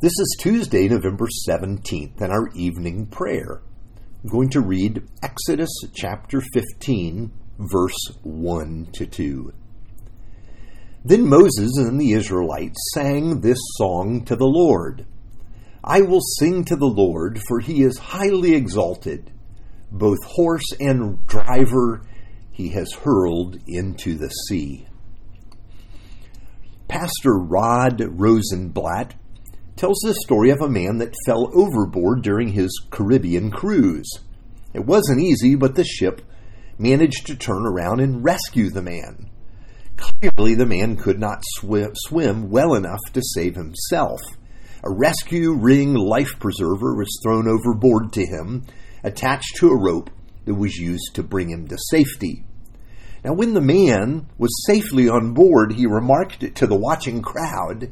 This is Tuesday, November 17th, and our evening prayer. I'm going to read Exodus chapter 15, verse 1 to 2. Then Moses and the Israelites sang this song to the Lord I will sing to the Lord, for he is highly exalted. Both horse and driver he has hurled into the sea. Pastor Rod Rosenbladt tells the story of a man that fell overboard during his Caribbean cruise. It wasn't easy, but the ship managed to turn around and rescue the man. Clearly, the man could not swim, swim well enough to save himself. A rescue ring life preserver was thrown overboard to him, attached to a rope that was used to bring him to safety. Now, when the man was safely on board, he remarked to the watching crowd,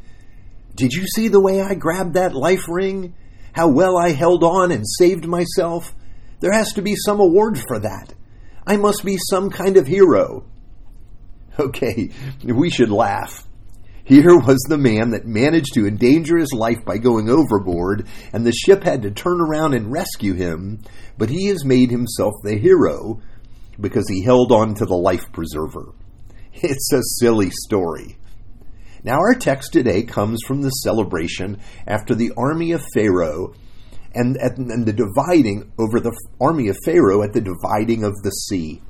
Did you see the way I grabbed that life ring? How well I held on and saved myself? There has to be some award for that. I must be some kind of hero. Okay, we should laugh. Here was the man that managed to endanger his life by going overboard, and the ship had to turn around and rescue him, but he has made himself the hero because he held on to the life preserver. It's a silly story. Now, our text today comes from the celebration after the army of Pharaoh and, and the dividing over the army of Pharaoh at the dividing of the sea.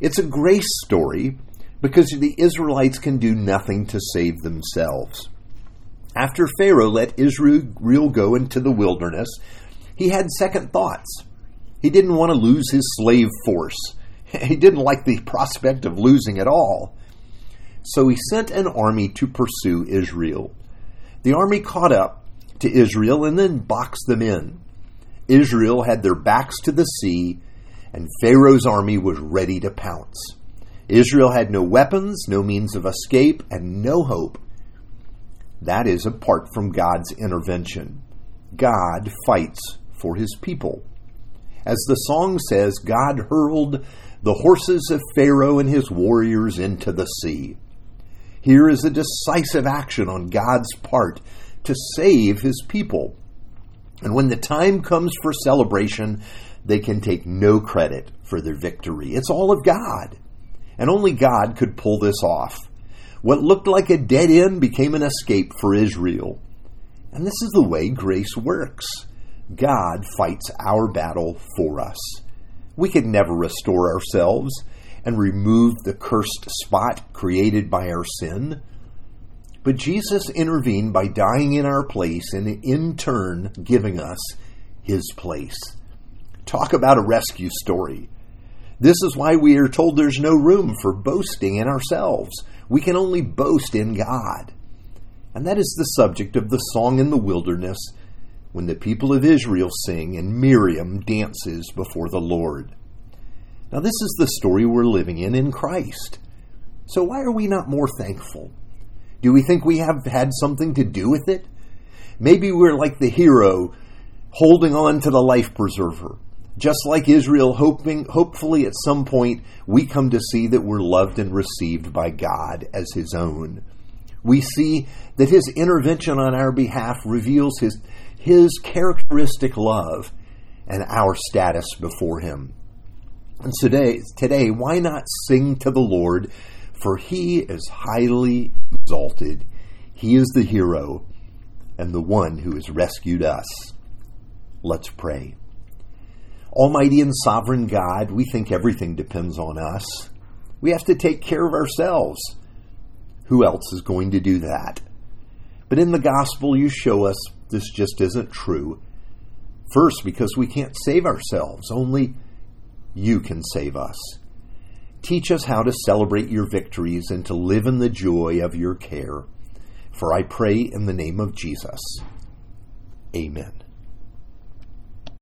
It's a grace story because the Israelites can do nothing to save themselves. After Pharaoh let Israel go into the wilderness, he had second thoughts. He didn't want to lose his slave force. He didn't like the prospect of losing it all. So he sent an army to pursue Israel. The army caught up to Israel and then boxed them in. Israel had their backs to the sea, and Pharaoh's army was ready to pounce. Israel had no weapons, no means of escape, and no hope. That is apart from God's intervention. God fights for his people. As the song says, God hurled the horses of Pharaoh and his warriors into the sea. Here is a decisive action on God's part to save his people. And when the time comes for celebration, they can take no credit for their victory. It's all of God. And only God could pull this off. What looked like a dead end became an escape for Israel. And this is the way grace works God fights our battle for us. We could never restore ourselves and remove the cursed spot created by our sin. But Jesus intervened by dying in our place and in turn giving us his place. Talk about a rescue story. This is why we are told there's no room for boasting in ourselves. We can only boast in God. And that is the subject of the song in the wilderness when the people of Israel sing and Miriam dances before the Lord. Now, this is the story we're living in in Christ. So, why are we not more thankful? Do we think we have had something to do with it? Maybe we're like the hero holding on to the life preserver. Just like Israel, hoping, hopefully at some point we come to see that we're loved and received by God as His own. We see that His intervention on our behalf reveals His, his characteristic love and our status before Him. And today, today, why not sing to the Lord? For He is highly exalted. He is the hero and the one who has rescued us. Let's pray. Almighty and sovereign God, we think everything depends on us. We have to take care of ourselves. Who else is going to do that? But in the gospel, you show us this just isn't true. First, because we can't save ourselves, only you can save us. Teach us how to celebrate your victories and to live in the joy of your care. For I pray in the name of Jesus. Amen.